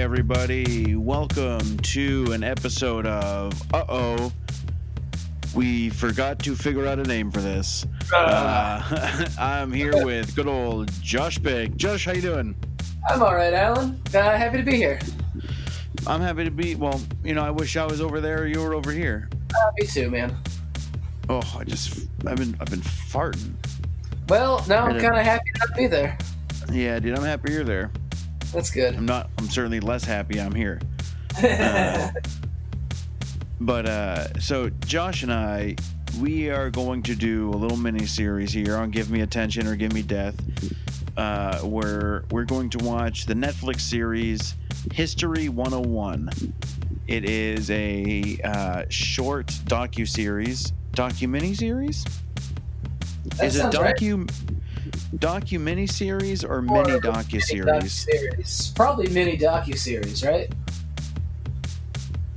everybody. Welcome to an episode of Uh Oh. We forgot to figure out a name for this. Uh, I'm here with good old Josh Big. Josh, how you doing? I'm all right, Alan. Uh, happy to be here. I'm happy to be. Well, you know, I wish I was over there. You were over here. Uh, me too, man. Oh, I just, I've been, I've been farting. Well, now I'm kind of happy not to be there. Yeah, dude, I'm happy you're there. That's good. I'm not. I'm certainly less happy I'm here. Uh, But uh, so Josh and I, we are going to do a little mini series here on Give Me Attention or Give Me Death, uh, where we're going to watch the Netflix series History 101. It is a uh, short docu series, docu mini series. Is it docu? right. Docu mini series or mini mini docu series? Probably mini docu series, right?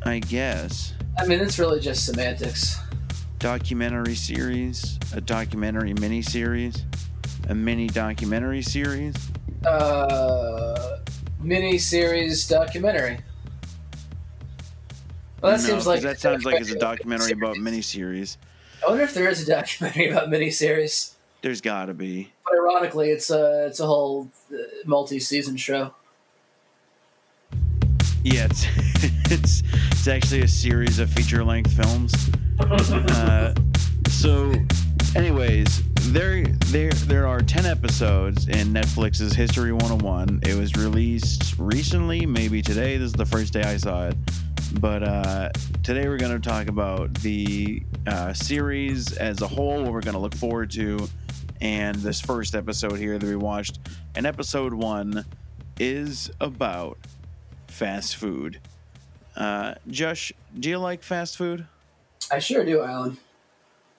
I guess I mean, it's really just semantics. documentary series, a documentary mini series, a mini documentary series. Uh, mini series documentary. Well, that No, seems like that sounds like it's a documentary about miniseries. I wonder if there is a documentary about miniseries. There's got to be. But ironically, it's a it's a whole uh, multi-season show. Yeah, it's it's it's actually a series of feature length films. Uh, so, anyways, there there there are ten episodes in Netflix's History 101. It was released recently, maybe today. This is the first day I saw it. But uh, today we're going to talk about the uh, series as a whole, what we're going to look forward to, and this first episode here that we watched. And episode one is about fast food. Uh, Josh, do you like fast food? I sure do, Alan.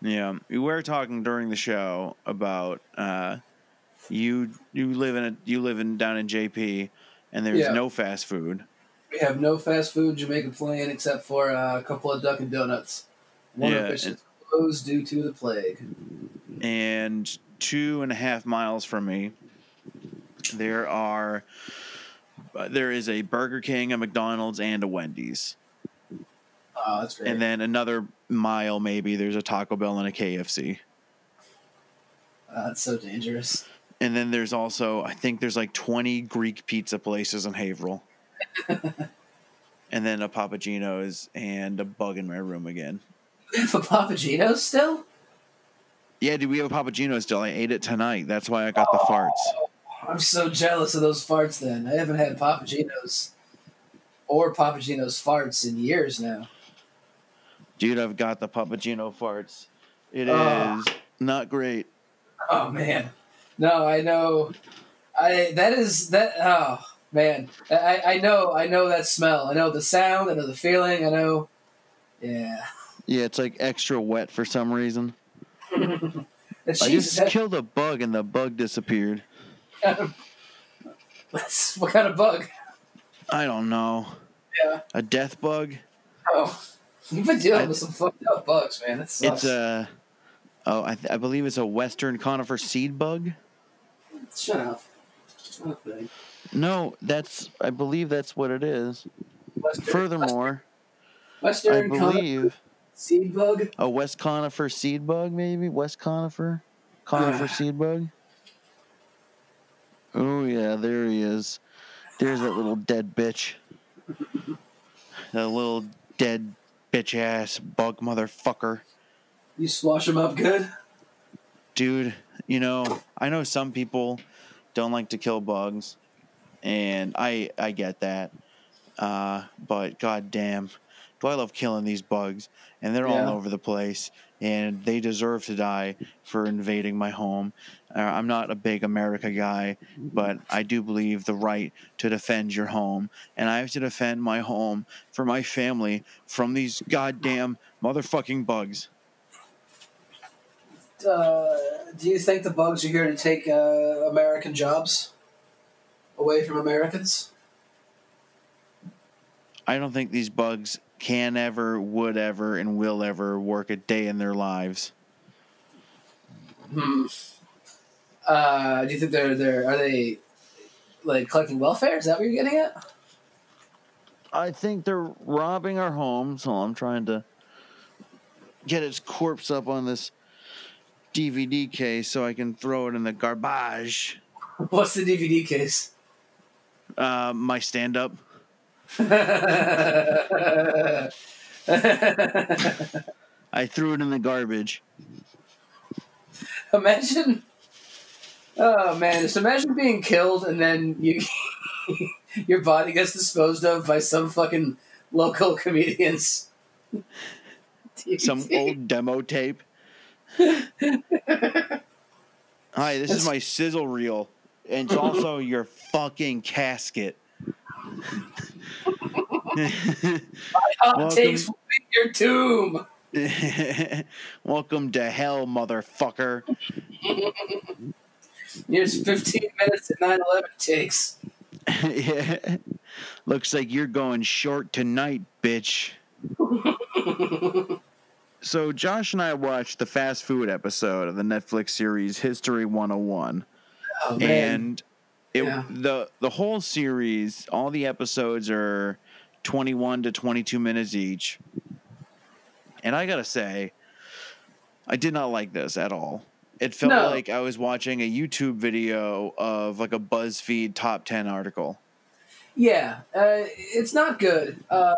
Yeah, we were talking during the show about uh, you. You live in a you live in down in JP, and there's Yeah. no fast food. We have no fast food Jamaica Plain except for uh, a couple of Dunkin' Donuts. One Yeah, of which is closed due to the plague. and two and a half miles from me there are there is a burger king a mcdonald's and a wendy's Oh, that's great. and then another mile maybe there's a taco bell and a kfc Uh, that's so dangerous. and then there's also i think there's like 20 greek pizza places in haverhill and then a Papa Gino's and a bug in my room again For Papa Gino's still? Yeah dude we have a Papa Gino's still i ate it tonight that's why i got the farts oh, I'm so jealous of those farts then. I haven't had Papa Gino's or Papa Gino's farts in years now. dude i've got the Papa Gino farts It is not great Oh man. No, I know I that is that oh man. I, I know I know that smell. I know the sound, I know the feeling, I know Yeah. Yeah, it's like extra wet for some reason. I just killed a bug and the bug disappeared. what kind of bug? I don't know. Yeah. A death bug? Oh. You've been dealing I- with some fucked up bugs, man. It's a. Oh, I, th- I believe it's a western conifer seed bug. Shut up. No, that's. I believe that's what it is. Western, Furthermore, I Western conifer believe seed bug. a west conifer seed bug, maybe west conifer, conifer seed bug. Oh yeah, there he is. There's that little dead bitch. That little dead bitch ass bug motherfucker. You swash them up good. Dude, you know, I know some people don't like to kill bugs, and I I get that. Uh, but goddamn, do I love killing these bugs? And they're Yeah. all over the place, and they deserve to die for invading my home. Uh, I'm not a big America guy, but I do believe the right to defend your home, and I have to defend my home for my family from these goddamn motherfucking bugs. Uh, do you think the bugs are here to take uh, American jobs away from Americans? I don't think these bugs can ever, would ever, and will ever work a day in their lives. Hmm. Uh, do you think they're they're are they like collecting welfare? Is that what you're getting at? I think they're robbing our home, so I'm trying to get his corpse up on this DVD case so I can throw it in the garbage. What's the DVD case? Uh, my stand up. I threw it in the garbage. imagine. Oh man, just imagine being killed and then you, your body gets disposed of by some fucking local comedians. Some old demo tape. Hi, this is my sizzle reel. And it's also your fucking casket. Hot Welcome. takes will be your tomb. Welcome to hell, motherfucker. Here's 15 minutes at 9 11 takes. yeah. Looks like you're going short tonight, bitch. so, Josh and I watched the fast food episode of the Netflix series History 101. Oh, man. And it, Yeah. the the whole series, all the episodes are 21 to 22 minutes each. And I got to say, I did not like this at all. It felt No. like I was watching a YouTube video of like a BuzzFeed top 10 article. Yeah, uh, it's not good. Uh,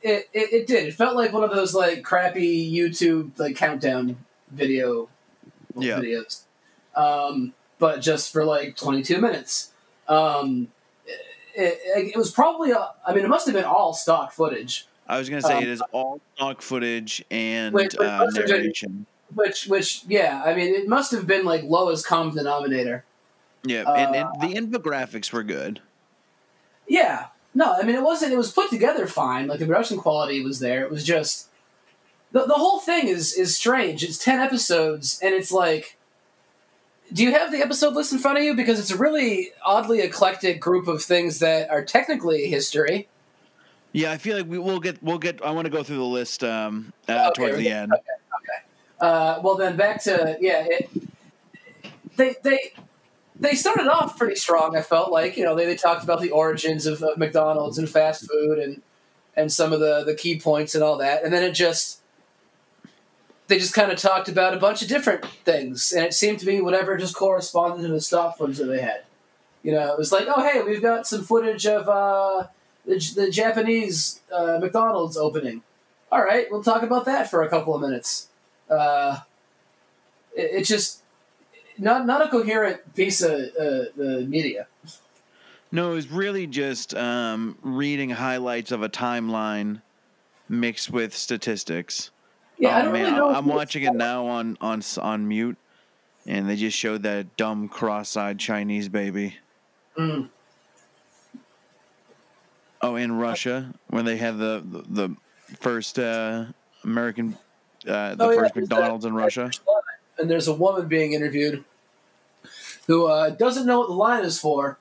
it, it it did. It felt like one of those like crappy YouTube like countdown video Yeah. videos, um, but just for like twenty two minutes. Um, it, it, it was probably. uh, I mean, it must have been all stock footage, I was going to say Um, it is all stock footage and wait, uh, narration. which which yeah. I mean, it must have been like lowest common denominator. Yeah, and, uh, and the infographics were good. Yeah. No, I mean it wasn't. It was put together fine. Like the production quality was there. It was just the the whole thing is is strange. It's ten episodes, and it's like, do you have the episode list in front of you? Because it's a really oddly eclectic group of things that are technically history. Yeah, I feel like we will get we'll get. I want to go through the list um, uh, Okay, towards the end. Uh, well, then back to yeah. It, they they they started off pretty strong. I felt like you know they, they talked about the origins of, of McDonald's and fast food and and some of the the key points and all that, and then it just they just kind of talked about a bunch of different things, and it seemed to be whatever just corresponded to the stock footage that they had. You know, it was like, oh hey, we've got some footage of uh, the, the Japanese uh, McDonald's opening. All right, we'll talk about that for a couple of minutes. Uh, it, it's just not not a coherent piece of uh, the media. No, it was really just um, reading highlights of a timeline mixed with statistics. Yeah, I Oh, don't man, really know. I'm watching it now on on on mute, and they just showed that dumb cross-eyed Chinese baby. Mm. Oh, in Russia, when they had the the, the first uh, American, uh, the Oh, yeah, first that- McDonald's in Russia. And there's a woman being interviewed who uh, doesn't know what the line is for,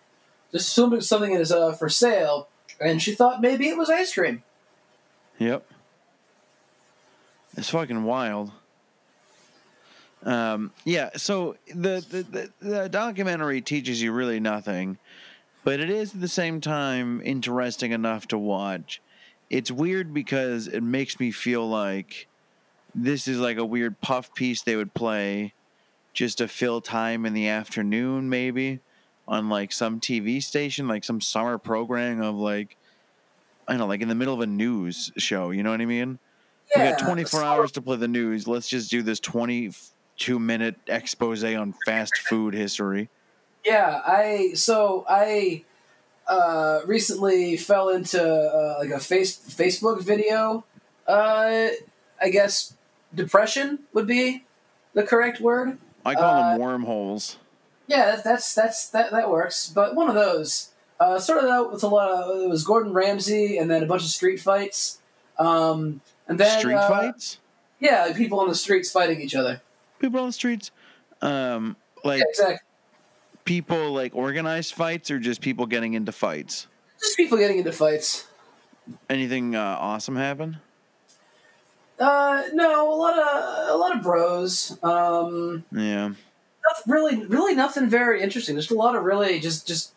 just assuming something is uh, for sale, and she thought maybe it was ice cream. Yep. It's fucking wild. Um, yeah, so the, the, the, the documentary teaches you really nothing, but it is at the same time interesting enough to watch. It's weird because it makes me feel like this is like a weird puff piece they would play just to fill time in the afternoon, maybe on like some TV station, like some summer program of like, I don't know, like in the middle of a news show. You know what I mean? We got 24 hours to play the news. Let's just do this 22 minute expose on fast food history. Yeah, I so I uh, recently fell into uh, like a face Facebook video. Uh, I guess depression would be the correct word. I call Uh, them wormholes. Yeah, that, that's that's that that works. But one of those uh, started out with a lot of it was Gordon Ramsay and then a bunch of street fights. Um, and then Street uh, fights? Yeah, people on the streets fighting each other. People on the streets? Um, like Yeah, exactly. people like organized fights or just people getting into fights? Just people getting into fights. Anything uh, awesome happen? Uh, no, a lot of a lot of bros. Um, Yeah. nothing, really, really nothing very interesting. Just a lot of really just just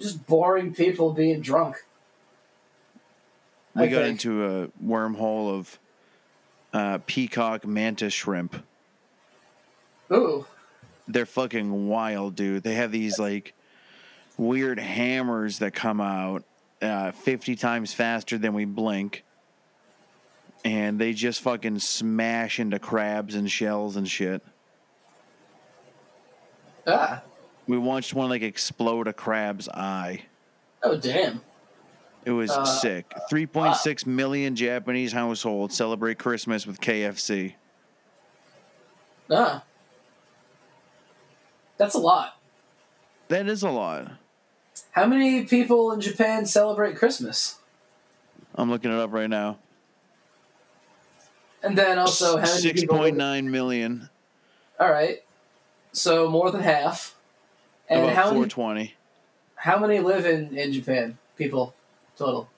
just boring people being drunk. We got into a wormhole of uh, peacock mantis shrimp. Ooh, They're fucking wild, dude. They have these like weird hammers that come out uh, 50 times faster than we blink. And they just fucking smash into crabs and shells and shit. ah, We watched one like explode a crab's eye. oh damn. It was Uh, sick. 3.6 million Japanese households celebrate Christmas with KFC. Ah, that's a lot. That is a lot. How many people in Japan celebrate Christmas? I'm looking it up right now. And then also how many Six people? point nine million. All right, so more than half. And about how many? 420. How many live in in Japan? People total.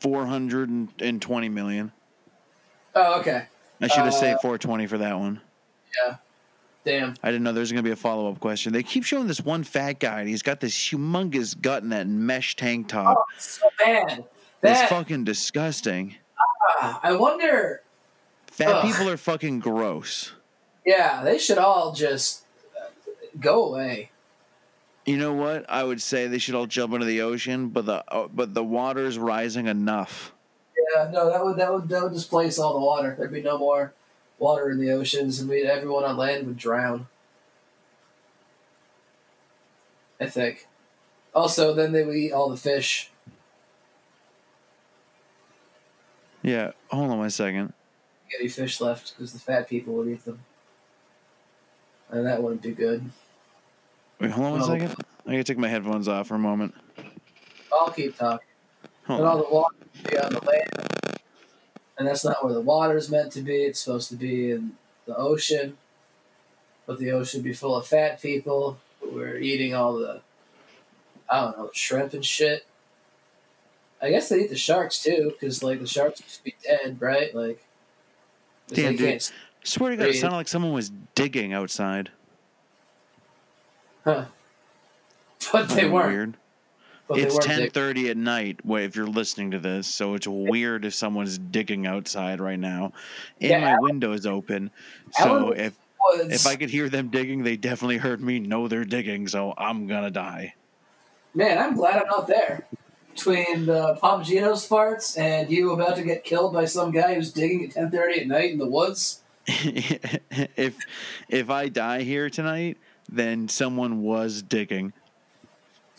420 million. Oh, okay. I should have Uh, said 420 for that one. Yeah. Damn. I didn't know there was going to be a follow up question. They keep showing this one fat guy, and he's got this humongous gut in that mesh tank top. Oh, it's so bad. it's fucking disgusting. ah, I wonder. Fat Ugh. people are fucking gross. Yeah, they should all just uh, go away. You know what? I would say they should all jump into the ocean, but the uh, but the water's rising enough. Yeah, no, that would that would that would displace all the water. There'd be no more water in the oceans, and we everyone on land would drown. I think. Also, then they would eat all the fish. Yeah, hold on one second. Get any fish left because the fat people would eat them, and that wouldn't be good. Wait, hold on one Oh. second. I gotta take my headphones off for a moment. I'll keep talking. Hold And all the water be on the land, and that's not where the water is meant to be. It's supposed to be in the ocean, but the ocean would be full of fat people who were eating all the, I don't know, shrimp and shit. I guess they eat the sharks too, because like the sharks used to be dead, right? Like, Damn, dude. swear to God, it sounded like someone was digging outside. Huh? But they weren't. Weird. But it's ten thirty at night. If you're listening to this, so it's weird if someone's digging outside right now, and Yeah, my Alan- is open. So if Was- if I could hear them digging, they definitely heard me know they're digging. So I'm gonna die. Man, I'm glad I'm not there. Between the Papa Gino's farts and you about to get killed by some guy who's digging at 10:30 at night in the woods. if if I die here tonight, then someone was digging.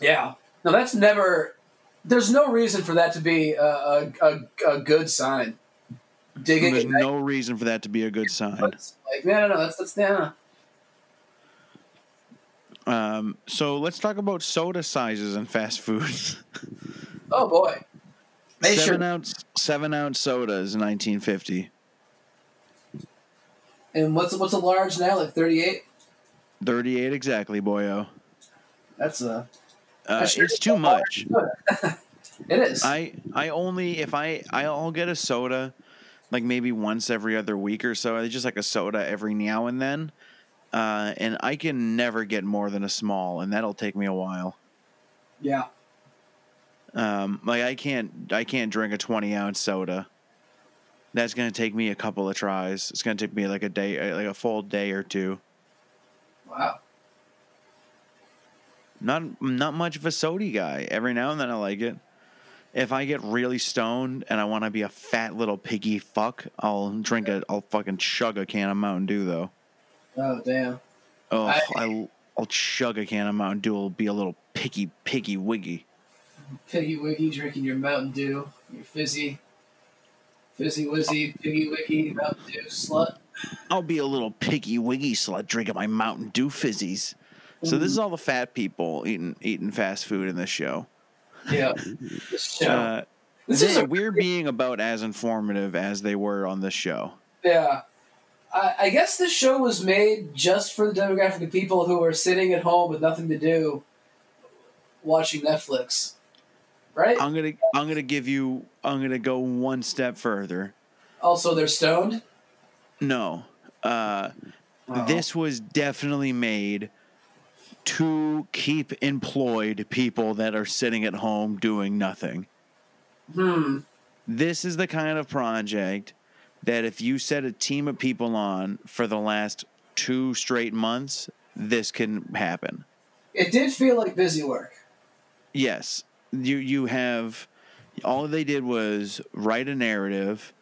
Yeah. No, that's never. There's no reason for that to be a, a, a, a good sign. Digging There's no reason for that to be a good sign. Like, no, no, no. That's that's no. Um, so let's talk about soda sizes and fast foods. Oh boy. Seven sure. ounce seven ounce sodas in 1950. And what's what's a large now? Like 38. 38 exactly, boyo. That's a. Uh, sure it's too much. it is. I I only if I I'll get a soda like maybe once every other week or so. I just like a soda every now and then. Uh, and I can never get more than a small, and that'll take me a while. yeah. Um, like I can't I can't drink a 20 ounce soda. That's gonna take me a couple of tries. It's gonna take me like a day, like a full day or two. Wow. Not not much of a sody guy. Every now and then I like it. If I get really stoned and I want to be a fat little piggy fuck, I'll drink a. I'll fucking chug a can of Mountain Dew though. Oh damn. Oh, I- I, I'll chug a can of Mountain Dew. It'll be a little piggy piggy wiggy. Piggy Wiggy drinking your Mountain Dew, your fizzy, fizzy wizzy, Piggy Wiggy Mountain Dew slut. I'll be a little piggy wiggy slut drinking my Mountain Dew fizzies. So this is all the fat people eating eating fast food in this show. Yeah. This show. Uh, this they- is a we're being about as informative as they were on this show. yeah. I, I guess this show was made just for the demographic of people who are sitting at home with nothing to do, watching Netflix, right? I'm gonna I'm gonna give you I'm gonna go one step further. also, they're stoned. No, uh, this was definitely made to keep employed people that are sitting at home doing nothing. Hmm. This is the kind of project that if you set a team of people on for the last two straight months, this can happen. It did feel like busy work. Yes, you you have all they did was write a narrative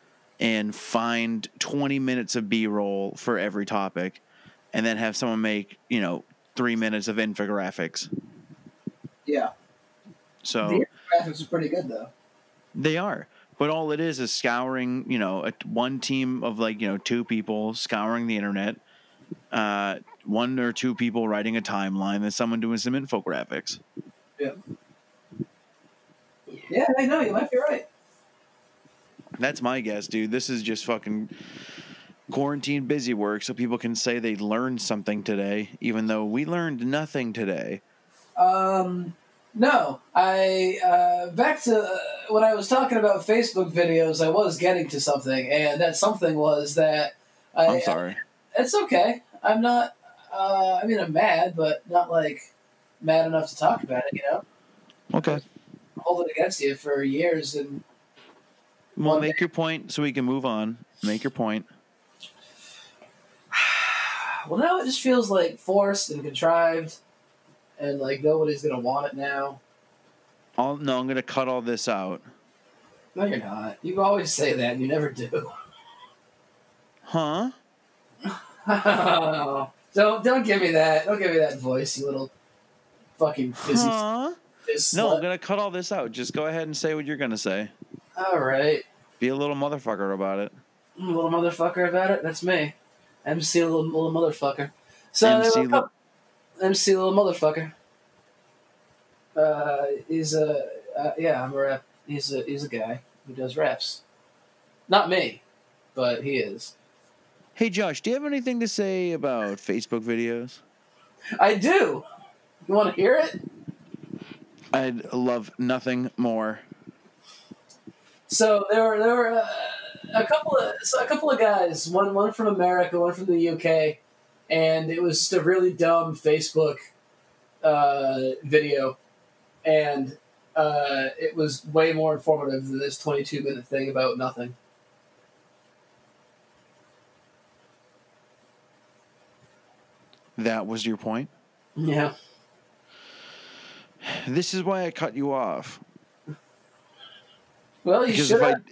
and find 20 minutes of B-roll for every topic and then have someone make, you know, 3 minutes of infographics. Yeah. So The graphics was pretty good though. They are. But all it is is scouring, you know, a, one team of like, you know, two people scouring the internet, uh, one or two people writing a timeline, then someone doing some infographics. Yeah. Yeah, I know. You might be right. That's my guess, dude. This is just fucking quarantine busy work so people can say they learned something today, even though we learned nothing today. Um, no, I uh, back to uh, when I was talking about Facebook videos. I was getting to something, and that something was that I, I'm sorry. It's okay. I'm not. Uh, I mean, I'm mad, but not like mad enough to talk about it. You know, Okay. hold it against you for years, and Well, make your point so we can move on. Make your point. well, now it just feels like forced and contrived, and like nobody's gonna want it now. I'll, no, I'm going to cut all this out. No, you're not. You always say that, and you never do. Huh? don't don't give me that. Don't give me that voice, you little fucking fizzy. Huh? fizz No, slut. I'm going to cut all this out. Just go ahead and say what you're going to say. All right, Be a little motherfucker about it. You little motherfucker about it. That's me. MC little, little motherfucker. So MC were li- MC little motherfucker. Uh, he's a uh, yeah, I'm a rap. He's a he's a guy who does raps. Not me, but he is. Hey, Josh, do you have anything to say about Facebook videos? I do. You want to hear it? I'd love nothing more. So there were there were uh, a couple of so a couple of guys, one one from America, one from the UK, and it was just a really dumb Facebook uh, video, and uh, it was way more informative than this twenty two minute thing about nothing. That was your point? Yeah, This is why I cut you off. Well, you should have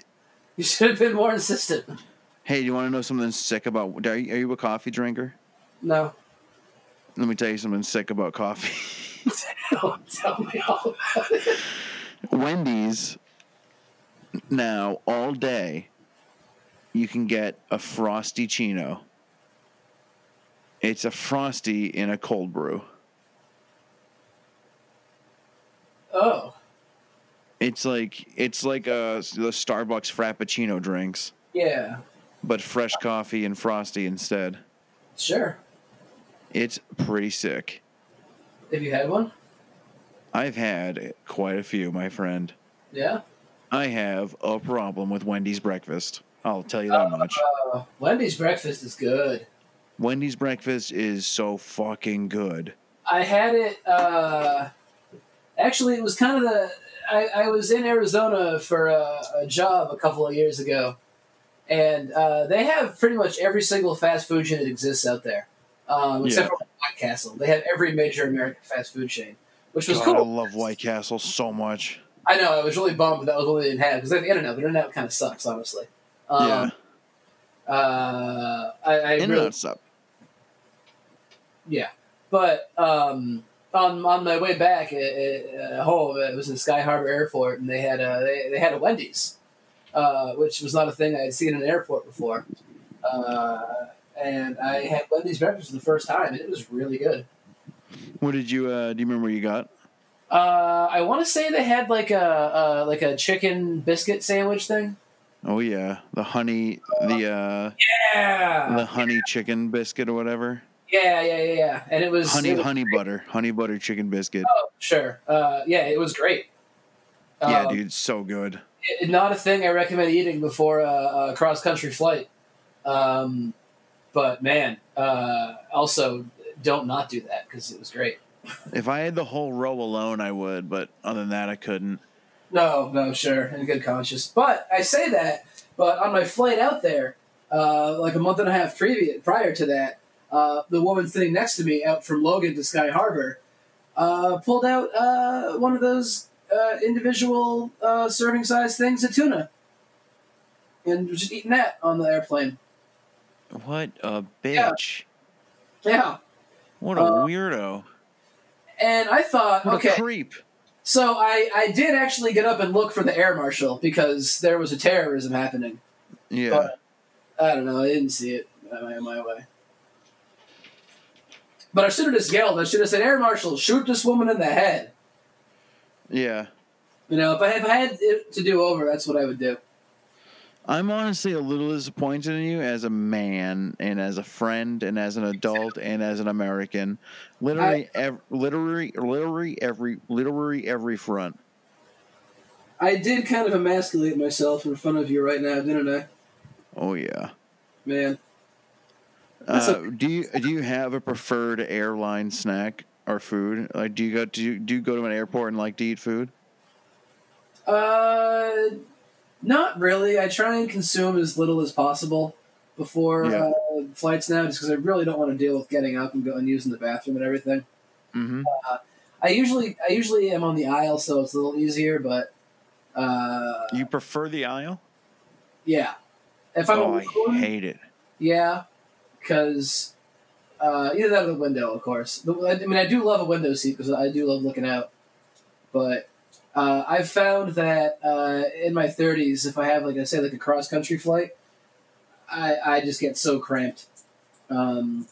you should have been more insistent. Hey, do you want to know something sick about. Are you, are you a coffee drinker? No, Let me tell you something sick about coffee. don't tell me all about it. Wendy's now all day you can get a Frosty-ccino. It's a frosty in a cold brew. Oh, It's like it's like a the Starbucks frappuccino drinks, yeah, but fresh coffee and frosty instead. sure. It's pretty sick. Have you had one? I've had quite a few, my friend. Yeah. I have a problem with Wendy's breakfast. I'll tell you that much. Uh, Wendy's breakfast is good. Wendy's breakfast is so fucking good. I had it. Uh, actually, it was kind of the. I, I was in Arizona for a, a job a couple of years ago, and uh, they have pretty much every single fast food chain that exists out there, um, except Yeah. for White Castle. They have every major American fast food chain, which was God, I love White Castle so much. I know. I was really bummed that was what they didn't have because they have the internet. The internet kind of sucks, honestly. Um, yeah, Uh, I, I really, up. Yeah, but um, on on my way back uh, uh, home, it was in Sky Harbor Airport, and they had a they, they had a Wendy's, uh, which was not a thing I had seen in an airport before. Uh, and I had Wendy's breakfast for the first time, and it was really good. What did you? uh Do you remember what you got? Uh, I want to say they had like a uh, like a chicken biscuit sandwich thing. Oh yeah, the honey, the uh Yeah, the honey chicken biscuit or whatever. Yeah, yeah, yeah, yeah. And it was Honey, it was- honey butter, honey butter chicken biscuit. Oh, sure. Uh, yeah, it was great. yeah, Um, dude, so good. it- not a thing I recommend eating before a, a cross country flight. Um, but man, uh, also don't not do that because it was great. If I had the whole row alone, I would, but other than that, I couldn't. No, no, sure, in a good conscience. But I say that, but on my flight out there, uh, like a month and a half previous, prior to that, uh, the woman sitting next to me out from Logan to Sky Harbor uh, pulled out uh, one of those uh, individual uh, serving size things of tuna and was just eating that on the airplane. What a bitch! Yeah, What a Uh, weirdo! and I thought, What okay, a creep! so I I did actually get up and look for the air marshal because there was a terrorism happening. Yeah, But- I don't know. I didn't see it my, my way. But I should have just yelled. I should have said, "Air Marshal, shoot this woman in the head." yeah. You know, if I, if I had it to do over, that's what I would do. I'm honestly a little disappointed in you as a man and as a friend and as an adult and as an American. Literally, ev- literally, literally every, literally every front. I did kind of emasculate myself in front of you right now, didn't I, Oh yeah. man? That's Uh, do you do you have a preferred airline snack or food? Like, do you go do you, do you go to an airport and like to eat food? Uh, not really. I try and consume as little as possible before Yeah. uh, flights now, just because I really don't want to deal with getting up and going using the bathroom and everything. Mm-hmm. I usually I usually am on the aisle, so it's a little easier. But uh, You prefer the aisle? yeah, if I'm Oh, I hate it. yeah, because uh, either that or the window, of course. The, I mean, I do love a window seat because I do love looking out. But uh, I've found that uh, in my 30s, if I have like I say like a cross country flight, I I just get so cramped. Um,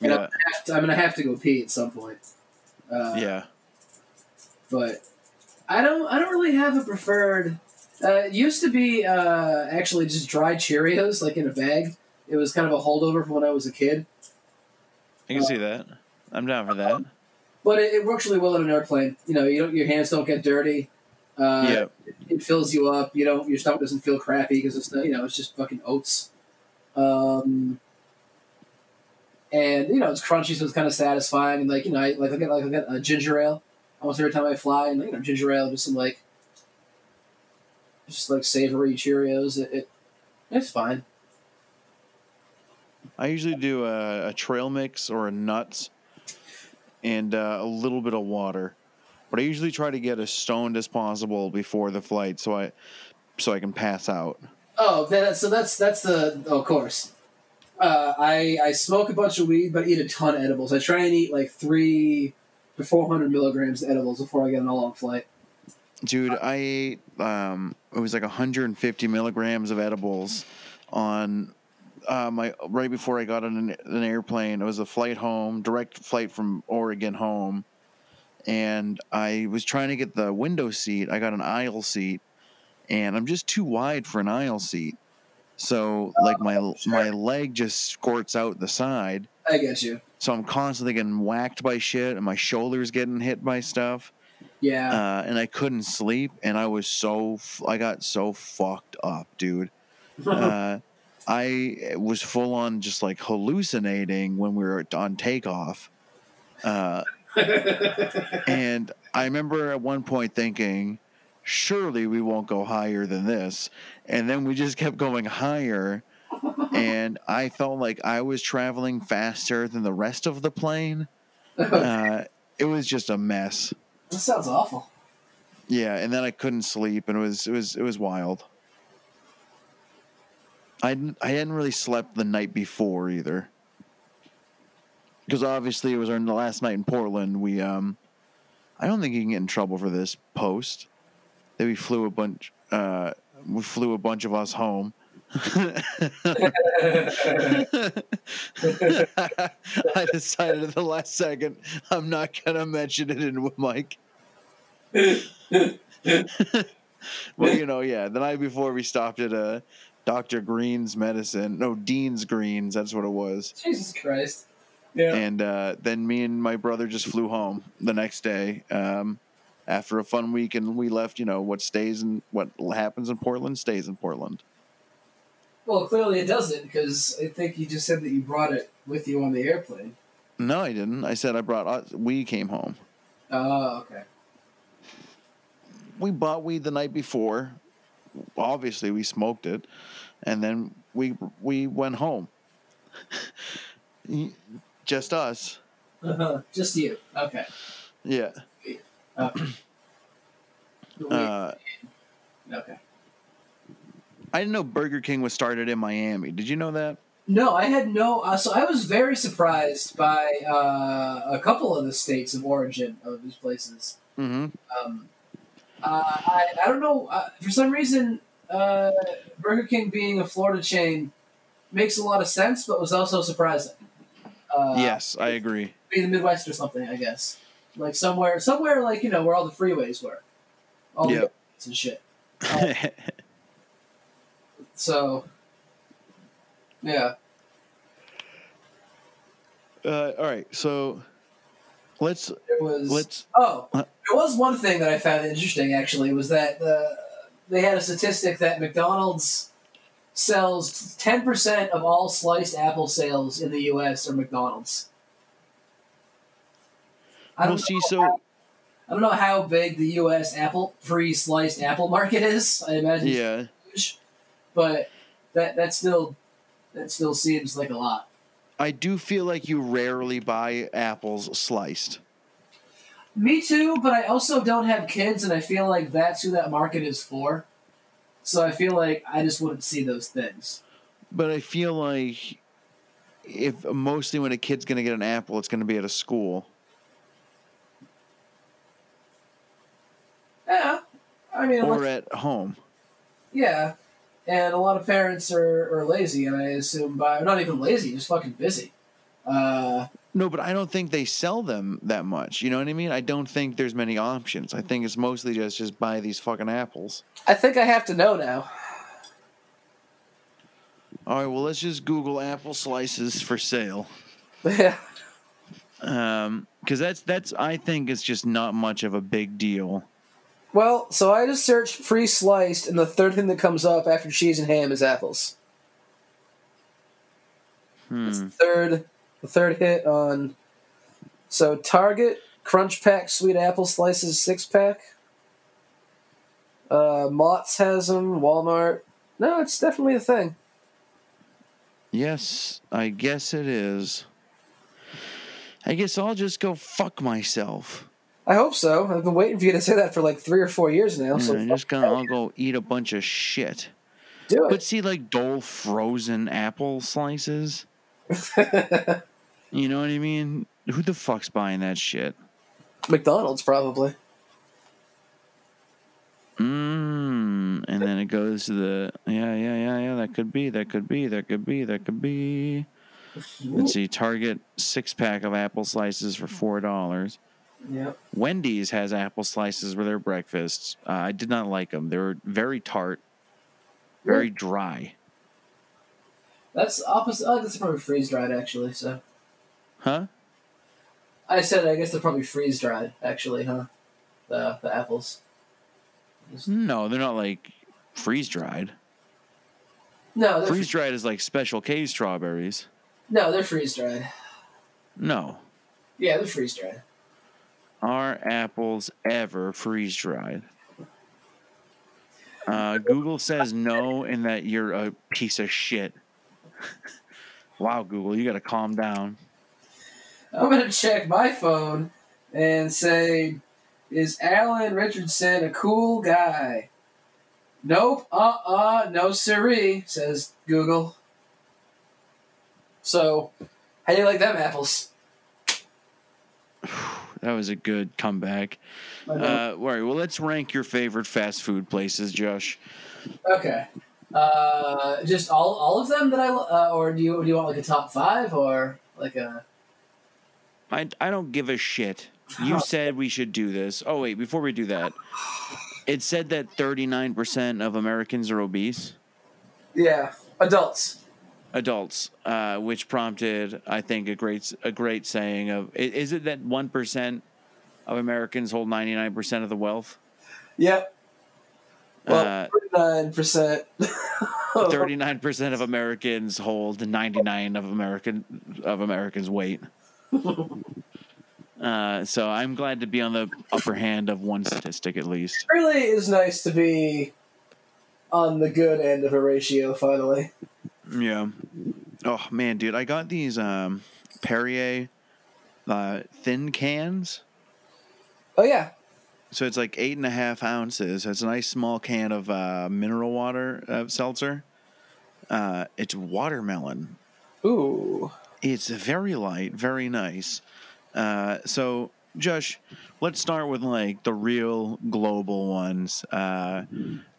and Yeah, I'm, gonna have to, I'm gonna have to go pee at some point. Uh, yeah. but I don't I don't really have a preferred. Uh, it used to be uh, actually just dry Cheerios, like in a bag. It was kind of a holdover from when I was a kid, I can see that. I'm down for that. but it, it works really well in an airplane. You know, you don't, your hands don't get dirty. Uh, yeah, it fills you up. You don't your stomach doesn't feel crappy because it's not, you know it's just fucking oats. Um, and you know it's crunchy, so it's kind of satisfying. And like you know, I like I get like I get a ginger ale almost every time I fly, and you know ginger ale just some like just like savory Cheerios. It, it it's fine. I usually do a, a trail mix or a nuts and uh, a little bit of water, but I usually try to get as stoned as possible before the flight, so I so I can pass out. Oh, that, so that's that's the of course. Uh, I I smoke a bunch of weed, but I eat a ton of edibles. I try and eat like three to four hundred milligrams of edibles before I get on a long flight. Dude, I ate um, it was like 150 milligrams of edibles on uh, my right before I got on an, an airplane. It was a flight home, direct flight from Oregon home, and I was trying to get the window seat. I got an aisle seat, and I'm just too wide for an aisle seat. So like my sure. my leg just squirts out the side. I get you. So I'm constantly getting whacked by shit, and my shoulders getting hit by stuff Yeah. uh, and I couldn't sleep, and I was so f- I got so fucked up, dude. Uh, I was full on just like hallucinating when we were on takeoff, uh, and I remember at one point thinking, "Surely we won't go higher than this," and then we just kept going higher. And I felt like I was traveling faster than the rest of the plane. Uh, it was just a mess. that sounds awful. Yeah, and then I couldn't sleep, and it was it was it was wild. I I hadn't really slept the night before either, because obviously it was our last night in Portland. We um, I don't think you can get in trouble for this post. That we flew a bunch. Uh, we flew a bunch of us home. I decided at the last second I'm not gonna mention it in Mike. well, you know, yeah. The night before we stopped at uh, Dr. Green's medicine. No, Dean's Greens. That's what it was. Jesus Christ. Yeah. And uh, then me and my brother just flew home the next day um, after a fun week, and we left. You know what stays and what happens in Portland stays in Portland. Well, clearly it doesn't because I think you just said that you brought it with you on the airplane. No, I didn't. I said I brought. uh, We came home. Oh, okay. We bought weed the night before. Obviously, we smoked it, and then we we went home. Just us. Just you. Okay. Yeah. Okay. Uh, okay. I didn't know Burger King was started in Miami. Did you know that? No, I had no. Uh, so I was very surprised by uh, a couple of the states of origin of these places. Mm-hmm. Um, uh, I, I don't know. Uh, for some reason, uh, Burger King being a Florida chain makes a lot of sense, but was also surprising. Uh, yes, I agree. Being the Midwest or something, I guess. Like somewhere, somewhere like you know where all the freeways were, all Yep. the and shit. So, yeah. uh, all right, so let's It was. let's. Oh, Uh, there was one thing that I found interesting. Actually, was that uh, they had a statistic that McDonald's sells ten percent of all sliced apple sales in the U.S. are McDonald's. I don't, see. So how, I don't know how big the U.S. apple free sliced apple market is. I imagine it's yeah, huge, but that that still that still seems like a lot. I do feel like you rarely buy apples sliced. Me too, but I also don't have kids, and I feel like that's who that market is for. So I feel like I just wouldn't see those things. But I feel like if mostly when a kid's gonna get an apple, it's gonna be at a school. Yeah, I mean, or unless- at home. yeah, and a lot of parents are, are lazy, and I assume by not even lazy, just fucking busy. Uh, No, but I don't think they sell them that much. You know what I mean? I don't think there's many options. I think it's mostly just just buy these fucking apples. I think I have to know now. All right, well let's just Google apple slices for sale. yeah, Um, because that's that's I think it's just not much of a big deal. Well, so I just searched pre-sliced, and the third thing that comes up after cheese and ham is apples. Hmm. the third, the third hit on. So Target Crunch Pak Sweet Apple Slices six pack. Uh, Mott's has them. Walmart. No, it's definitely a thing. Yes, I guess it is. I guess I'll just go fuck myself. I hope so. I've been waiting for you to say that for like three or four years now. So Yeah, I'm just gonna I'll go eat a bunch of shit. do it. But see, like Dole frozen apple slices. You know what I mean? Who the fuck's buying that shit? McDonald's probably. Mmm. And then it goes to the yeah, yeah, yeah, yeah. That could be. That could be. That could be. That could be. Let's see. Target six pack of apple slices for four dollars. Yep. Wendy's has apple slices with their breakfasts. Uh, I did not like them. They were very tart, very dry. That's opposite. Oh, that's probably freeze dried actually. So Huh? I said I guess they're probably freeze dried actually, huh? The the apples. No, they're not like freeze dried. No, Freeze dried is like special K strawberries. no, they're freeze dried. No. Yeah, they're freeze dried. Are apples ever freeze dried? Uh, Google says no, and that you're a piece of shit. wow, Google, you got to calm down. I'm gonna check my phone and say, is Alan Richardson a cool guy? Nope. Uh uh. No siree. Says Google. So, how do you like them apples? That was a good comeback. Uh, all right, well, let's rank your favorite fast food places, Josh. okay. Uh, just all all of them that I uh, or do you do you want like a top five or like a I, I don't give a shit. You said we should do this. Oh, wait, before we do that, it said that 39% of Americans are obese. yeah adults? adults, uh, which prompted, I think, a great a great saying of: Is it that one percent of Americans hold ninety nine percent of the wealth? Yep. Well, Uh, nine percent. Thirty nine percent of Americans hold ninety nine of American of Americans' weight. Uh, so I'm glad to be on the upper hand of one statistic at least. really is nice to be on the good end of a ratio finally. Yeah. Oh man, dude, I got these um, Perrier uh, thin cans. Oh yeah, So it's like eight and a half ounces. It's a nice small can of uh, mineral water uh, seltzer. Uh, it's watermelon. ooh, It's very light, very nice. Uh, so, Josh, let's start with like the real global ones. Uh,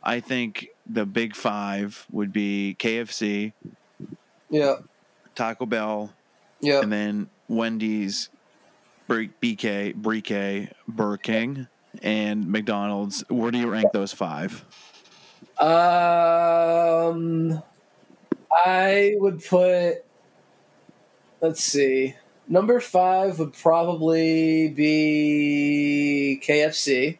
I think the big five would be KFC, yeah, Taco Bell, yeah. and then Wendy's, BK, Brique, Burger King, and McDonald's. Where do you rank those five? Um, I would put. Let's see. Number five would probably be KFC.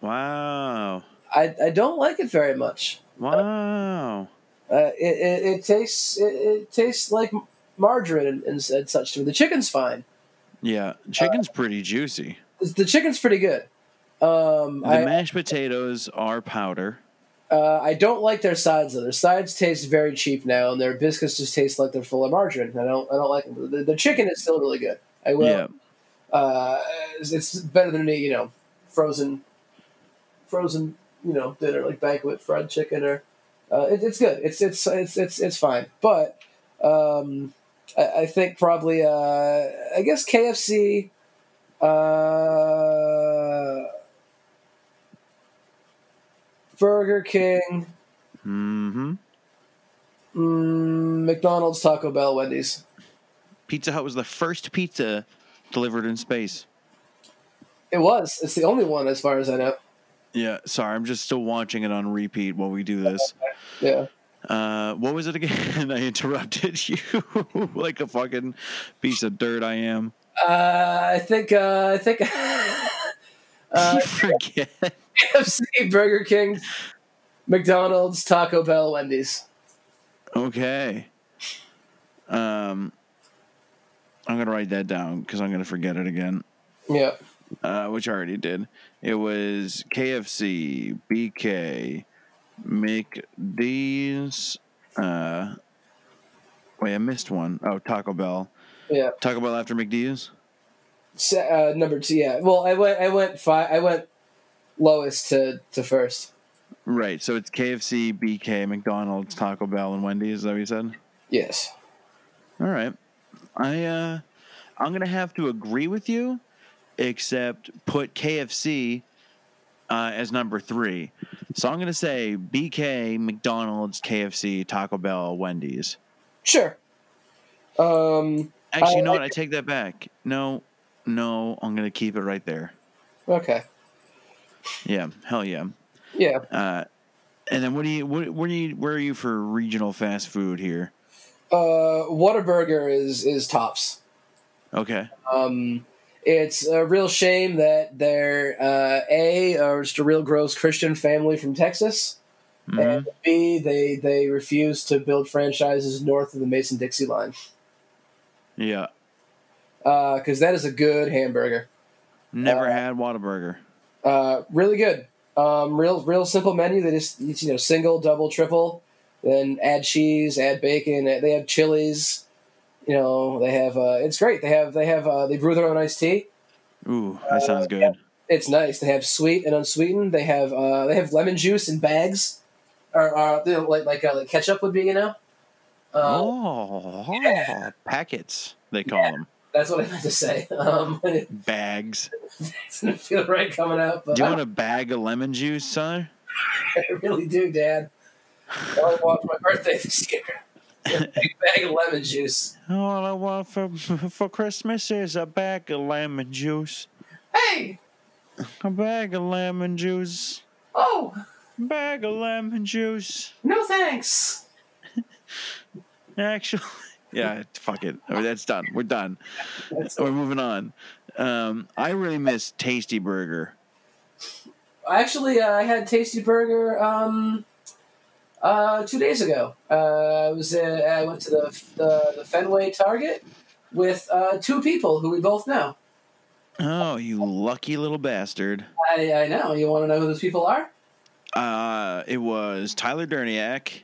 Wow. I, I don't like it very much. Wow. Uh, it, it, it tastes it, it tastes like margarine and, and, such to me. The chicken's fine. Yeah, chicken's pretty juicy. The chicken's pretty good. Um, The I, mashed potatoes are powder. uh, I don't like their sides though. Their sides taste very cheap now, and their biscuits just taste like they're full of margarine. I don't I don't like them. The, the chicken is still really good. I will. Yeah. Uh, it's, it's better than any you know frozen frozen you know dinner like banquet fried chicken or uh, it, it's good. It's it's it's it's it's fine. But um, I, I think probably uh, I guess KFC. Uh, Burger King, Mm-hmm. mm, McDonald's, Taco Bell, Wendy's. Pizza Hut was the first pizza delivered in space. It was. It's the only one, as far as I know. Yeah, sorry, I'm just still watching it on repeat while we do this. Yeah. Uh, what was it again? I interrupted you like a fucking piece of dirt I am. Uh, I think. Uh, I think. uh, you forget. KFC, Burger King, McDonald's, Taco Bell, Wendy's. Okay. Um, I'm gonna write that down because I'm gonna forget it again. Yeah. uh, which I already did. It was KFC, BK, McD's. Uh, wait, I missed one. Oh, Taco Bell. Yeah. Taco Bell after McD's. Se- Uh, number two. Yeah. Well, I went. I went five. I went lowest to to first. Right. So it's KFC, BK, McDonald's, Taco Bell, and Wendy's. Is that what you said? Yes. All right. I uh, I'm gonna have to agree with you, except put KFC uh, as number three. So I'm gonna say BK, McDonald's, KFC, Taco Bell, Wendy's. Sure. Um. Actually, you know like what? I take that back. No, no, I'm gonna keep it right there. Okay. Yeah, hell yeah. Yeah. Uh, and then what do you? What, where do you? Where are you for regional fast food here? Uh, Whataburger is is tops. Okay. Um, it's a real shame that they're uh, a are just a real gross Christian family from Texas, Mhm. and b they they refuse to build franchises north of the Mason Dixie line Yeah. because that is a good hamburger. Never Uh, had Whataburger. Uh, really good. Um, real real simple menu. They just it's, you know single, double, triple. Then add cheese, add bacon. They have chilies. You know they have. Uh, it's great. They have they have uh, they brew their own iced tea. Ooh, that sounds good. yeah. It's nice. They have sweet and unsweetened. They have uh, they have lemon juice in bags, or, or you know, like like uh, like ketchup would be. You know. Uh, oh, packets they call Yeah. them That's what I meant to say. Um, it bags. didn't feel right coming out, Do you want a bag of lemon juice, son? I really do, Dad. I want for my birthday this year. A big bag of lemon juice. All I want for for Christmas is a bag of lemon juice. Hey! A bag of lemon juice. Oh, Bag of lemon juice. no thanks. Actually, yeah, fuck it. I mean, that's done. We're done. That's- We're moving on. Um, I really miss Tasty Burger. Actually, uh, I had Tasty Burger um, uh, two days ago. Uh, I was uh, I went to the, the the Fenway Target with uh, two people who we both know. Oh, you lucky little bastard. I, I know. You want to know who those people are? Uh, it was Tyler Derniak.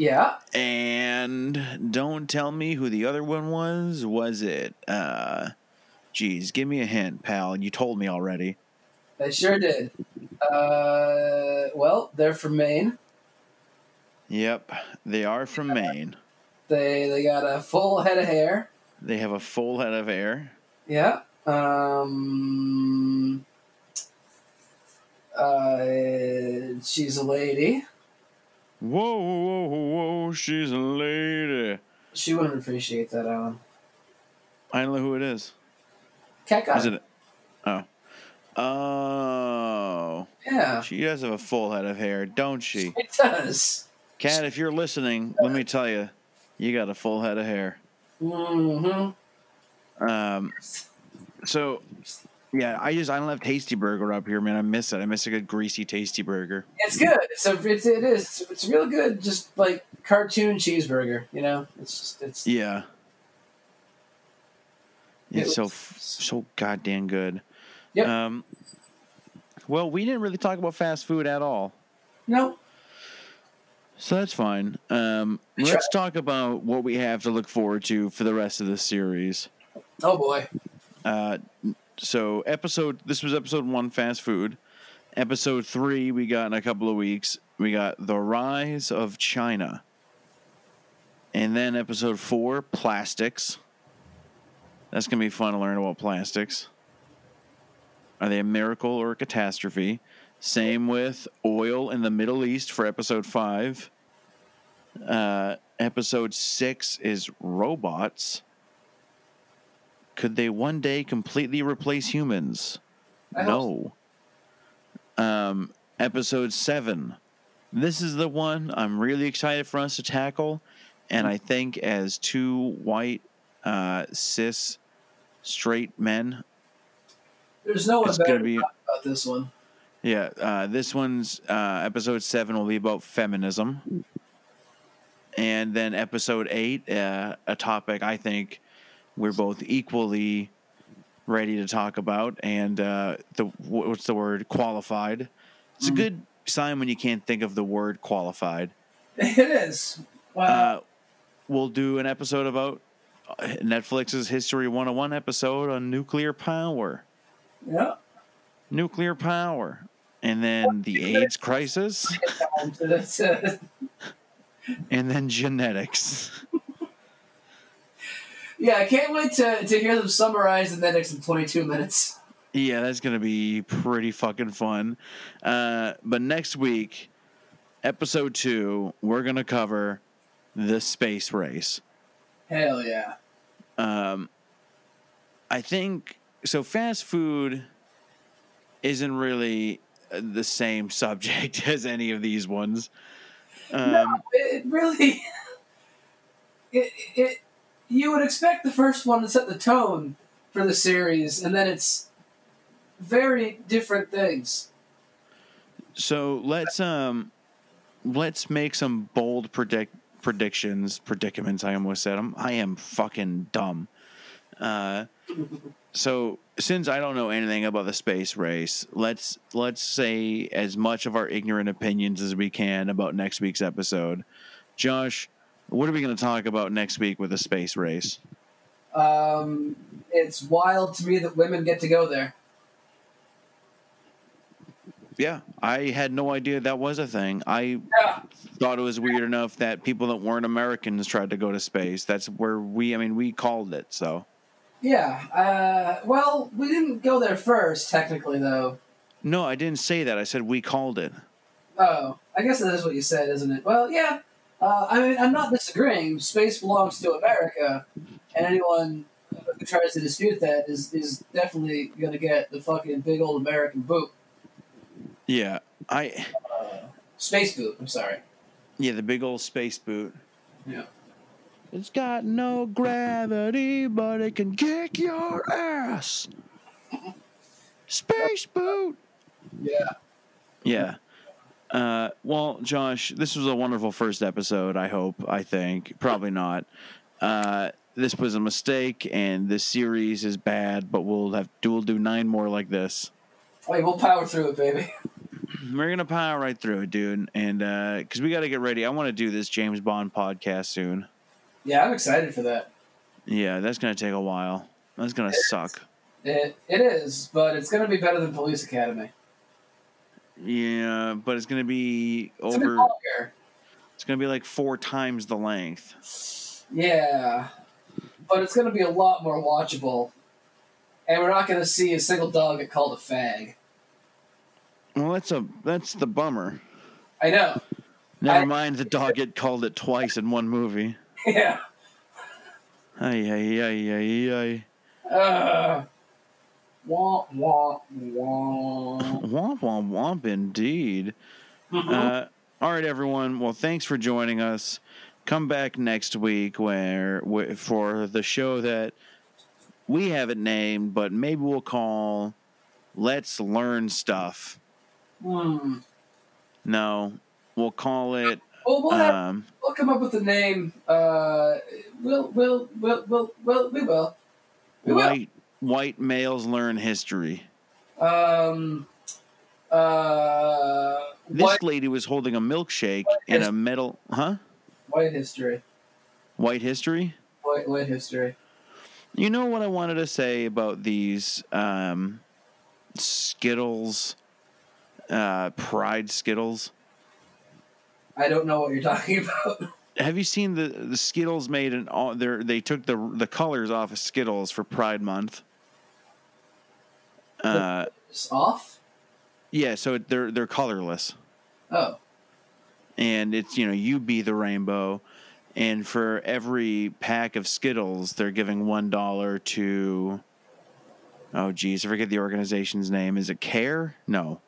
Yeah. And don't tell me who the other one was. Was it? Uh, geez, give me a hint, pal. You told me already. I sure did. Uh, well, they're from Maine. Yep, they are from Maine. They they got a full head of hair. They have a full head of hair. Yeah. Um. Uh, she's a lady. Whoa, whoa, whoa, whoa! She's a lady. She wouldn't appreciate that, Alan. I don't know who it is. Cat guy. Is it? Oh. Oh. Yeah. She does have a full head of hair, don't she? It does. Cat, if you're listening, let me tell you, you got a full head of hair. Mm-hmm. Um, so, yeah, I just I don't have Tasty Burger up here, man. I miss it. I miss a good greasy Tasty Burger. It's good. It's a, it's, it is. It's, real good. Just like cartoon cheeseburger. You know. It's just it's. Yeah, It it's so was- so goddamn good. Yep. Um, well, we didn't really talk about fast food at all, No. so that's fine. Um, let's talk about what we have to look forward to for the rest of the series. Oh boy. Uh, so episode this was episode one, fast food. Episode three, we got in a couple of weeks. We got the rise of China, and then episode four, plastics. That's gonna be fun to learn about plastics. Are they a miracle or a catastrophe? Same with oil in the Middle East for episode five. Uh, episode six is robots. Could they one day completely replace humans? I no. Um, episode seven. This is the one I'm really excited for us to tackle, and I think as two white, uh, cis, straight men, There's no one better be- talk about this one. Yeah, uh, this one's uh, episode seven will be about feminism, and then episode eight, uh, a topic I think we're both equally ready to talk about, and uh, the what's the word qualified. It's a Mhm. good sign when you can't think of the word qualified. It is. Wow. Uh, we'll do an episode about uh, Netflix's History 101 episode on nuclear power. yeah. Nuclear power. And then the AIDS crisis. And then genetics. Yeah, I can't wait to, to hear them summarize in the next in 22 minutes. Yeah, that's gonna be pretty fucking fun. Uh, but next week, episode two, we're gonna cover the space race. Hell yeah. Um, I think so. Fast food isn't really the same subject as any of these ones. Um, no, it really. It, it, you would expect the first one to set the tone for the series, and then it's very different things. So let's um let's make some bold predict predictions, predicaments. I almost said them. I am fucking dumb. Uh, so since I don't know anything about the space race, let's let's say as much of our ignorant opinions as we can about next week's episode. Josh, what are we going to talk about next week with the space race? Um, it's wild to me that women get to go there. Yeah, I had no idea that was a thing. I Yeah. thought it was weird enough that people that weren't Americans tried to go to space. That's where we, I mean, we called it. So Yeah. Uh, well, we didn't go there first, technically, though. no, I didn't say that. I said we called it. Oh, I guess that is what you said, isn't it? Well, yeah. Uh, I mean, I'm not disagreeing. Space belongs to America, and anyone who tries to dispute that is is definitely going to get the fucking big old American boot. Yeah, I Uh, space boot. I'm sorry. yeah the big old space boot. Yeah. It's got no gravity, but it can kick your ass. Space boot. Yeah. Yeah. Uh, well, Josh, this was a wonderful first episode. I hope. I think probably not. Uh, this was a mistake, and this series is bad, but we'll have we'll do nine more like this. Wait, we'll power through it, baby. We're gonna power right through it, dude, and because we got to get ready. I want to do this James Bond podcast soon. Yeah, I'm excited for that. Yeah, that's gonna take a while. That's gonna suck. It it is, but it's gonna be better than Police Academy. Yeah, but it's gonna be It's gonna be over. It's gonna be like four times the length. Yeah, but it's gonna be a lot more watchable, and we're not gonna see a single dog get called a fag. Well, that's a that's the bummer. I know. Never I- mind the dog get called it twice in one movie. Yeah. Ay ay ay ay ay. Uh, wah wah wah. Womp womp womp indeed. Uh, all right, everyone. Well, thanks for joining us. Come back next week where wh- for the show that we haven't named, but maybe we'll call "Let's Learn Stuff." Hmm. No, we'll call it. Well, we'll have, Um, we'll come up with a name. Uh, we'll we'll we'll we'll, we'll we will. We will. white white males learn history. Um. Uh. This White, lady was holding a milkshake in a metal, huh? white history. White history. White white history. You know what I wanted to say about these um, Skittles, uh, Pride Skittles? I don't know what you're talking about. Have you seen the the Skittles made an all? They they took the the colors off of Skittles for Pride Month. Uh, It's off. yeah, so they're they're colorless, Oh. and it's you know you be the rainbow, and for every pack of Skittles, they're giving one dollar to. Oh geez, I forget the organization's name. Is it Care? No.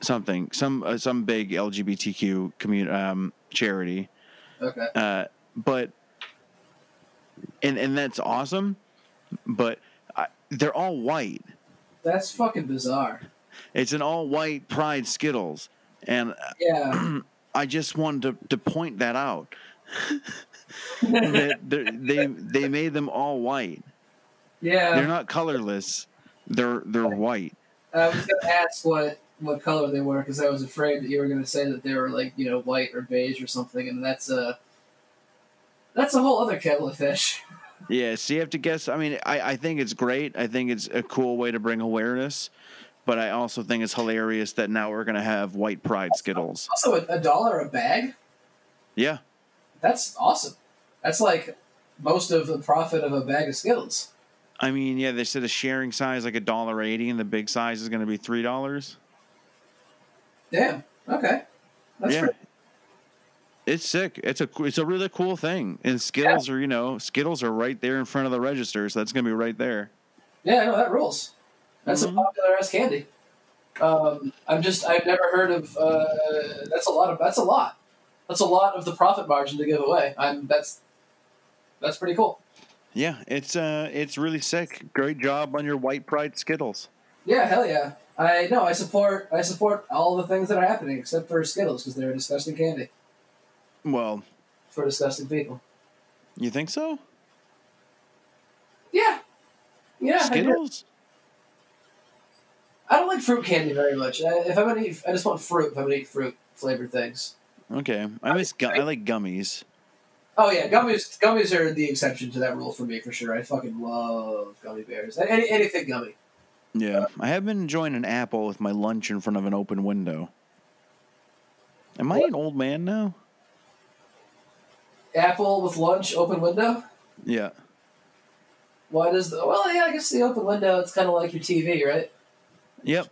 Something, some uh, some big LGBTQ community um, charity. Okay. Uh, but and and that's awesome, but they're all white. That's fucking bizarre. It's an all white Pride Skittles, and uh, Yeah. I just wanted to, to point that out. that they they made them all white. Yeah. They're not colorless. They're they're white. I was gonna ask what what color they were because I was afraid that you were gonna say that they were like you know white or beige or something, and that's a that's a whole other kettle of fish. Yeah, so you have to guess. I mean, I, I think it's great. I think it's a cool way to bring awareness, but I also think it's hilarious that now we're gonna have white Pride Skittles. Also, a, a dollar a bag. Yeah, That's awesome. That's like most of the profit of a bag of Skittles. I mean, yeah, they said a sharing size like a dollar eighty, and the big size is gonna be three dollars. Damn. Okay. That's yeah. pretty- It's sick. It's a it's a really cool thing. And Skittles are you know Skittles are right there in front of the register, so that's gonna be right there. yeah. No, that rules. That's Mhm. a popular ass candy. Um, I'm just I've never heard of. Uh, that's a lot of. That's a lot. That's a lot of the profit margin to give away. I'm that's that's pretty cool. Yeah, it's uh it's really sick. Great job on your white pride Skittles. Yeah, hell yeah. I no, I support I support all the things that are happening except for Skittles because they're a disgusting candy Well, for disgusting people. you think so? Yeah, yeah. I. Skittles? I don't like fruit candy very much. I, if I'm gonna eat, I just want fruit. If I'm gonna eat fruit flavored things. Okay, I miss gu- I like gummies. Oh yeah, gummies. Gummies are the exception to that rule for me for sure. I fucking love gummy bears. Any, anything gummy. Yeah, I have been enjoying an apple with my lunch in front of an open window. Am I What? an old man now? Apple with lunch, open window. Yeah. Why does the well? Yeah, I guess the open window. It's kind of like your TV, right? Yep.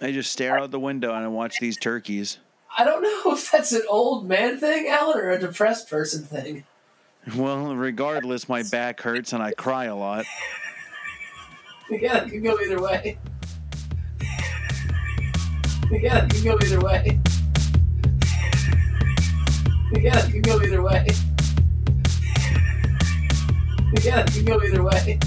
I just stare out the window and I watch these turkeys. I don't know if that's an old man thing, Alan, or a depressed person thing. Well, regardless, my back hurts and I cry a lot. Yeah, it can go either way. Yeah, it can go either way. Yeah, it can go either way. Yeah, it can go either way.